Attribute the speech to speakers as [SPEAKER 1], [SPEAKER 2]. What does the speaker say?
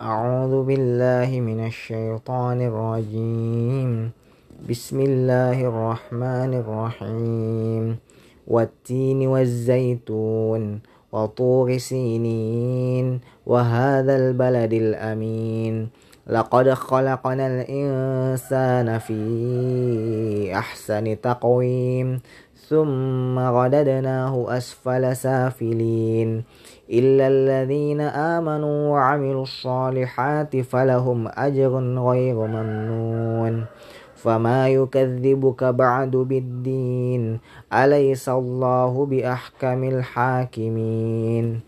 [SPEAKER 1] أعوذ بالله من الشيطان الرجيم. بسم الله الرحمن الرحيم. والتين والزيتون وطور سينين وهذا البلد الأمين. لقد خلقنا الإنسان في أحسن تقويم ثم رددناه أسفل سافلين. إلا الذين آمنوا وعملوا الصالحات فلهم أجر غير ممنون. فما يكذبك بعد بالدين أليس الله بأحكم الحاكمين؟